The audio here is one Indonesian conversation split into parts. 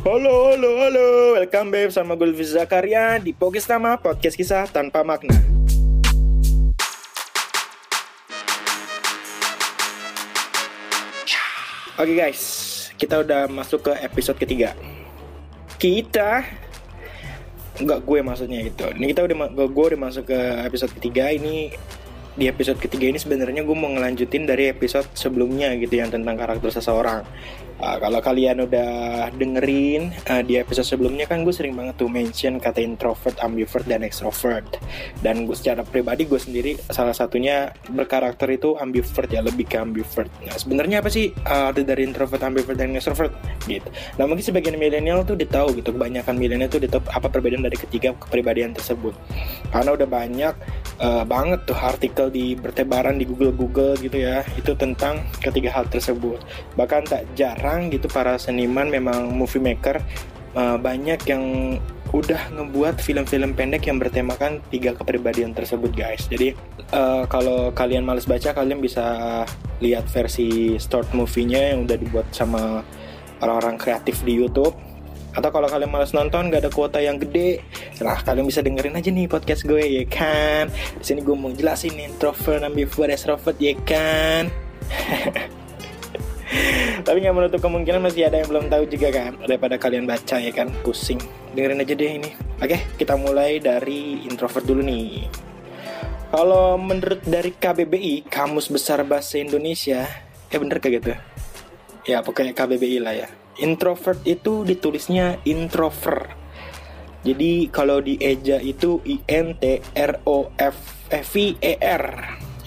Halo, halo, halo. Welcome back sama gue Lutfi Zakaria di Podcast Nama Podcast Kisah Tanpa Makna. Oke guys, kita udah masuk ke episode ketiga. Kita nggak gue maksudnya gitu. Ini kita udah gue udah masuk ke episode ketiga. Ini di episode ketiga ini sebenarnya gue mau ngelanjutin dari episode sebelumnya gitu yang tentang karakter seseorang. Uh, kalau kalian udah dengerin uh, di episode sebelumnya kan gue sering banget tuh mention kata introvert, ambivert dan extrovert. Dan gue secara pribadi gue sendiri salah satunya berkarakter itu ambivert ya lebih ke ambivert. Nah sebenarnya apa sih uh, arti dari introvert, ambivert dan extrovert gitu. Nah mungkin sebagian milenial tuh udah tahu gitu kebanyakan milenial tuh udah apa perbedaan dari ketiga kepribadian tersebut. Karena udah banyak uh, banget tuh artikel di bertebaran di Google Google gitu ya itu tentang ketiga hal tersebut. Bahkan tak jarang sekarang gitu para seniman memang movie maker uh, banyak yang udah ngebuat film-film pendek yang bertemakan tiga kepribadian tersebut guys. Jadi uh, kalau kalian males baca kalian bisa lihat versi start movie-nya yang udah dibuat sama orang-orang kreatif di YouTube. Atau kalau kalian males nonton gak ada kuota yang gede nah kalian bisa dengerin aja nih podcast gue ya kan? Di sini gue mau jelasin introvert ambivert extrovert ya kan Tapi nggak menutup kemungkinan masih ada yang belum tahu juga kan daripada kalian baca ya kan pusing. Dengerin aja deh ini. Oke, kita mulai dari introvert dulu nih. Kalau menurut dari KBBI, Kamus Besar Bahasa Indonesia, ya bener kayak gitu. Ya pokoknya KBBI lah ya. Introvert itu ditulisnya introvert. Jadi kalau di eja itu I N T R O F I E R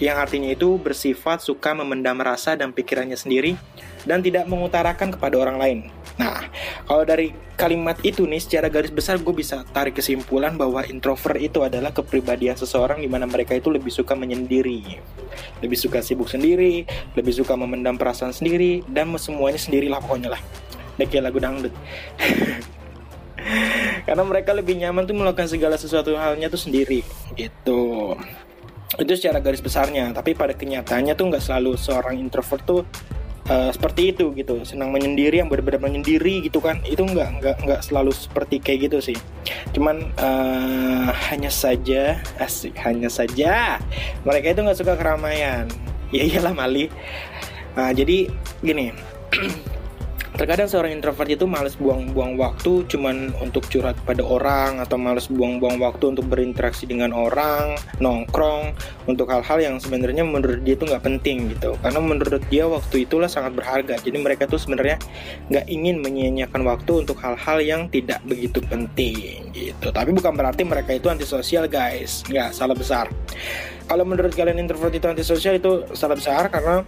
yang artinya itu bersifat suka memendam rasa dan pikirannya sendiri dan tidak mengutarakan kepada orang lain. Nah, kalau dari kalimat itu nih secara garis besar gue bisa tarik kesimpulan bahwa introvert itu adalah kepribadian seseorang di mana mereka itu lebih suka menyendiri. Lebih suka sibuk sendiri, lebih suka memendam perasaan sendiri dan semuanya sendirilah pokoknya lah. Dek kayak lagu dangdut. Karena mereka lebih nyaman tuh melakukan segala sesuatu halnya tuh sendiri gitu itu secara garis besarnya tapi pada kenyataannya tuh nggak selalu seorang introvert tuh uh, seperti itu gitu. Senang menyendiri yang benar-benar menyendiri gitu kan. Itu nggak nggak nggak selalu seperti kayak gitu sih. Cuman uh, hanya saja asik hanya saja. Mereka itu nggak suka keramaian. Ya iyalah Mali. Nah, jadi gini Terkadang seorang introvert itu males buang-buang waktu cuman untuk curhat pada orang atau males buang-buang waktu untuk berinteraksi dengan orang, nongkrong, untuk hal-hal yang sebenarnya menurut dia itu nggak penting gitu. Karena menurut dia waktu itulah sangat berharga. Jadi mereka tuh sebenarnya nggak ingin menyia-nyiakan waktu untuk hal-hal yang tidak begitu penting gitu. Tapi bukan berarti mereka itu antisosial guys, nggak salah besar. Kalau menurut kalian introvert itu antisosial itu salah besar karena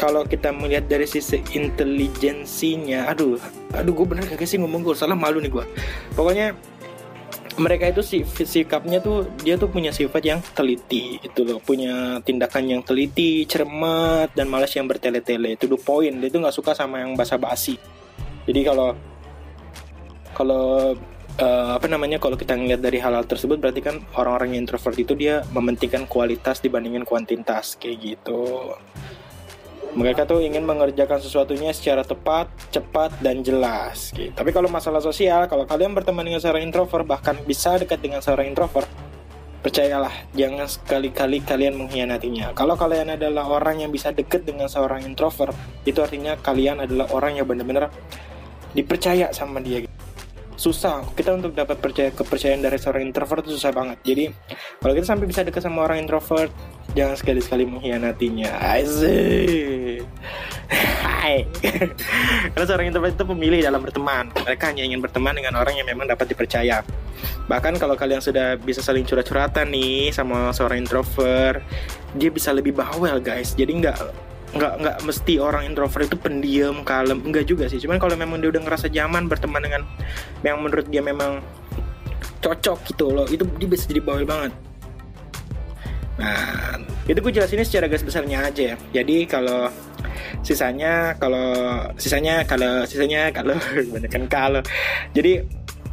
kalau kita melihat dari sisi intelijensinya aduh aduh gue bener gak sih ngomong gue salah malu nih gue pokoknya mereka itu si sikapnya tuh dia tuh punya sifat yang teliti itu loh. Punya tindakan yang teliti cermat dan malas yang bertele-tele. Itu dua poin dia tuh nggak suka sama yang basa-basi. Jadi kalau kalau uh, apa namanya kalau kita ngeliat dari hal-hal tersebut berarti kan orang-orang yang introvert itu dia mementingkan kualitas dibandingin kuantitas kayak gitu mereka tuh ingin mengerjakan sesuatunya secara tepat, cepat, dan jelas. Gitu. Tapi kalau masalah sosial, kalau kalian berteman dengan seorang introvert, bahkan bisa dekat dengan seorang introvert, percayalah, jangan sekali-kali kalian mengkhianatinya. Kalau kalian adalah orang yang bisa dekat dengan seorang introvert, itu artinya kalian adalah orang yang benar-benar dipercaya sama dia. Susah, kita untuk dapat percaya kepercayaan dari seorang introvert itu susah banget. Jadi, kalau kita sampai bisa dekat sama orang introvert, jangan sekali-sekali mengkhianatinya. Asik Hai. Karena seorang introvert itu pemilih dalam berteman. Mereka hanya ingin berteman dengan orang yang memang dapat dipercaya. Bahkan kalau kalian sudah bisa saling curhat-curhatan nih Sama seorang introvert Dia bisa lebih bawel guys. Jadi nggak nggak nggak mesti orang introvert itu pendiam kalem. Enggak juga sih. Cuman kalau memang dia udah ngerasa nyaman berteman dengan yang menurut dia memang cocok gitu loh itu dia bisa jadi bawel banget Nah, itu gue jelasinnya secara garis besarnya aja ya. Jadi kalau sisanya kalau sisanya kalau sisanya kalau kan kalau jadi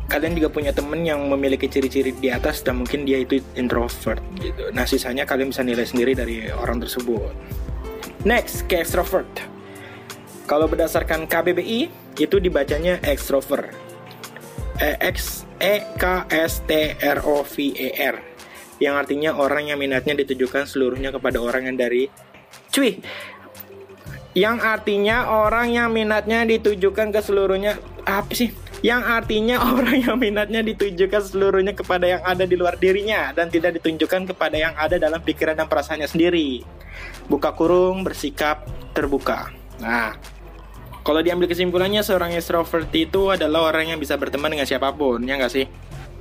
kalian juga punya temen yang memiliki ciri-ciri di atas dan mungkin dia itu introvert gitu. Nah sisanya kalian bisa nilai sendiri dari orang tersebut. Next ke extrovert. Kalau berdasarkan KBBI itu dibacanya extrovert. E X E K S T R O V E R yang artinya orang yang minatnya ditujukan seluruhnya kepada orang yang dari cuy yang artinya orang yang minatnya ditujukan ke seluruhnya apa sih yang artinya orang yang minatnya ditujukan seluruhnya kepada yang ada di luar dirinya dan tidak ditunjukkan kepada yang ada dalam pikiran dan perasaannya sendiri. Buka kurung, bersikap terbuka. Nah, kalau diambil kesimpulannya seorang extrovert itu adalah orang yang bisa berteman dengan siapa pun, ya nggak sih?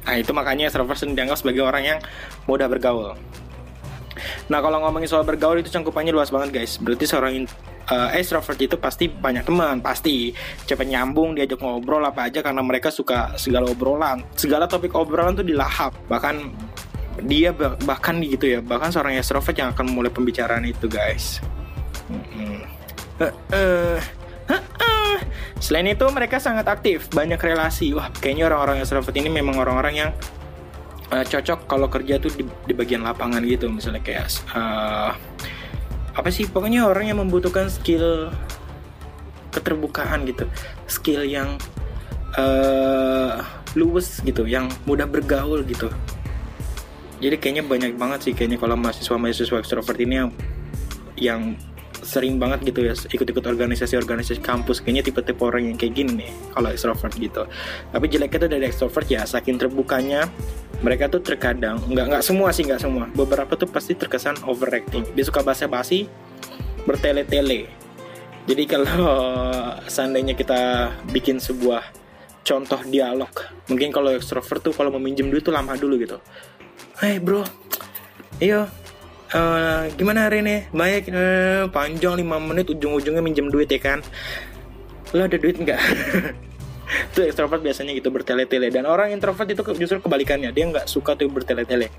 Nah, itu makanya extrovert dianggap sebagai orang yang mudah bergaul. Nah, kalau ngomongin soal bergaul itu cangkupannya luas banget, guys. Berarti seorang uh, extrovert itu pasti banyak teman, pasti cepat nyambung, diajak ngobrol apa aja karena mereka suka segala obrolan, segala topik obrolan tuh dilahap. Bahkan dia bahkan gitu ya, bahkan seorang extrovert yang akan mulai pembicaraan itu, guys. Uh, uh, Selain itu mereka sangat aktif, banyak relasi. Wah, kayaknya orang-orang extrovert ini memang orang-orang yang uh, cocok kalau kerja tuh di, di bagian lapangan gitu, misalnya kayak uh, apa sih? Pokoknya orang yang membutuhkan skill keterbukaan gitu. Skill yang uh, luwes gitu yang mudah bergaul gitu. Jadi kayaknya banyak banget sih kayaknya kalau mahasiswa mahasiswa extrovert ini yang yang sering banget gitu ya ikut-ikut organisasi-organisasi kampus. Kayaknya tipe-tipe orang yang kayak gini nih kalau extrovert gitu. Tapi jeleknya tuh dari extrovert ya saking terbukanya mereka tuh terkadang nggak nggak semua sih nggak semua. Beberapa tuh pasti terkesan overacting. Dia suka basa-basi bertele-tele. Jadi kalau seandainya kita bikin sebuah contoh dialog mungkin kalau extrovert tuh kalau meminjam duit tuh lama dulu gitu. Hey bro, iyo uh, gimana hari ini? Baik, uh, panjang 5 menit ujung-ujungnya minjem duit ya kan? Lo ada duit nggak? itu extrovert biasanya gitu bertele-tele dan orang introvert itu justru kebalikannya dia nggak suka tuh bertele-tele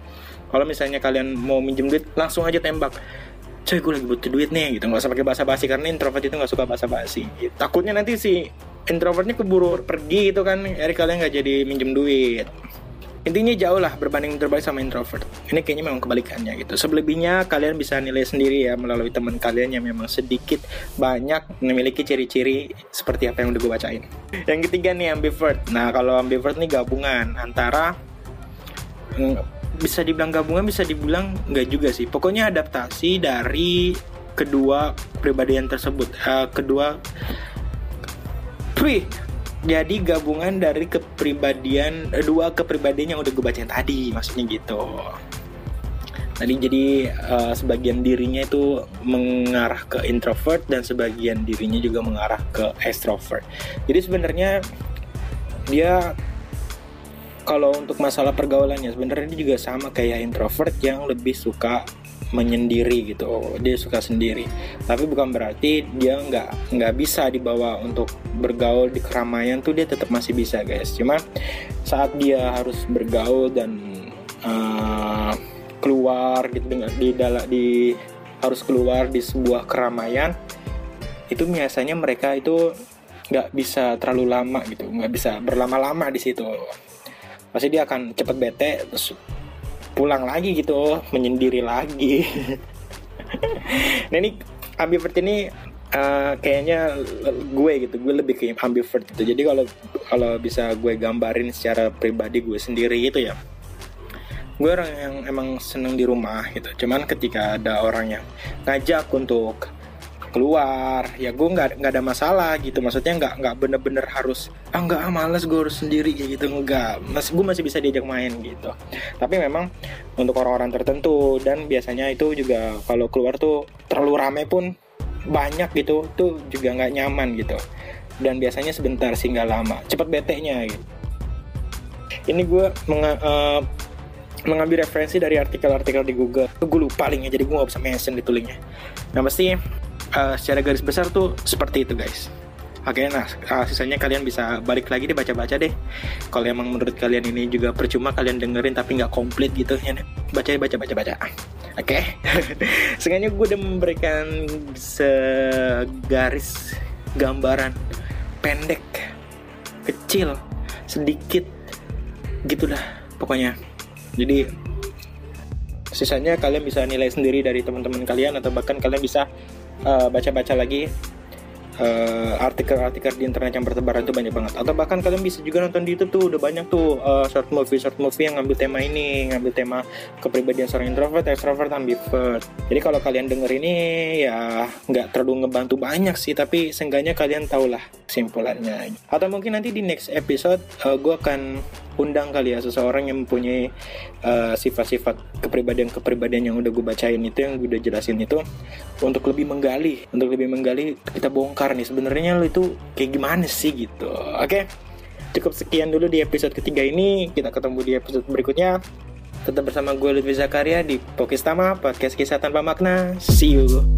kalau misalnya kalian mau minjem duit langsung aja tembak coy gue lagi butuh duit nih gitu nggak usah pakai basa-basi karena introvert itu nggak suka basa-basi gitu. takutnya nanti si introvertnya keburu pergi gitu kan jadi kalian nggak jadi minjem duit intinya jauh lah berbanding terbalik sama introvert. Ini kayaknya memang kebalikannya gitu. Selebihnya kalian bisa nilai sendiri ya melalui teman kalian yang memang sedikit banyak memiliki ciri-ciri seperti apa yang udah gue bacain. Yang ketiga nih ambivert. Nah kalau ambivert nih gabungan antara mm, bisa dibilang gabungan bisa dibilang nggak juga sih. Pokoknya adaptasi dari kedua pribadian tersebut. Uh, kedua Wih, jadi gabungan dari kepribadian eh, dua kepribadian yang udah gue bacain tadi maksudnya gitu. Tadi jadi uh, sebagian dirinya itu mengarah ke introvert dan sebagian dirinya juga mengarah ke extrovert. Jadi sebenarnya dia kalau untuk masalah pergaulannya sebenarnya dia juga sama kayak introvert yang lebih suka menyendiri gitu. Dia suka sendiri. Tapi bukan berarti dia nggak nggak bisa dibawa untuk bergaul di keramaian tuh dia tetap masih bisa guys. Cuma saat dia harus bergaul dan uh, keluar gitu dengan di dalam di harus keluar di sebuah keramaian itu biasanya mereka itu nggak bisa terlalu lama gitu. Nggak bisa berlama-lama di situ pasti dia akan cepet bete terus pulang lagi gitu menyendiri lagi. Nah ini ambivert ini uh, kayaknya gue gitu gue lebih ke ambivert gitu. Jadi kalau kalau bisa gue gambarin secara pribadi gue sendiri gitu ya. Gue orang yang emang seneng di rumah gitu. Cuman ketika ada orang yang ngajak untuk keluar. Ya gue nggak nggak ada masalah gitu. Maksudnya nggak nggak bener-bener harus ah nggak ah males gue harus sendiri gitu. Nggak. Mas gue masih bisa diajak main gitu. Tapi memang untuk orang-orang tertentu dan biasanya itu juga kalau keluar tuh terlalu rame pun banyak gitu tuh juga nggak nyaman gitu. Dan biasanya sebentar sih nggak lama. Cepet bete nya gitu. Ini gue menga uh, mengambil referensi dari artikel-artikel di Google. Gue lupa linknya jadi gue gak bisa mention di linknya nah pasti uh, secara garis besar tuh seperti itu guys Oke, okay, nah uh, sisanya kalian bisa balik lagi deh baca-baca deh. Kalau emang menurut kalian ini juga percuma kalian dengerin tapi nggak komplit gitu ya, baca baca baca baca. Oke, okay? sengaja gue udah memberikan segaris gambaran pendek, kecil, sedikit, gitulah pokoknya. Jadi sisanya kalian bisa nilai sendiri dari teman-teman kalian atau bahkan kalian bisa eh, baca-baca uh, artikel-artikel di internet yang bertebaran itu banyak banget. Atau bahkan kalian bisa juga nonton di YouTube tuh udah banyak tuh uh, short movie short movie yang ngambil tema ini ngambil tema kepribadian seorang introvert extrovert ambivert. Jadi kalau kalian denger ini ya nggak terlalu ngebantu banyak sih tapi seenggaknya kalian tahulah kesimpulannya. Atau mungkin nanti di next episode uh, gue akan undang kali ya seseorang yang mempunyai uh, sifat-sifat kepribadian-kepribadian yang udah gue bacain itu yang gue udah jelasin itu untuk lebih menggali untuk lebih menggali kita bongkar nih. Sebenarnya lo itu kayak gimana sih gitu. Oke okay? cukup sekian dulu di episode ketiga ini. Kita ketemu di episode berikutnya. Tetap bersama gue Lutfi Zakaria di Pokistama Podcast Kisah Tanpa Makna. See you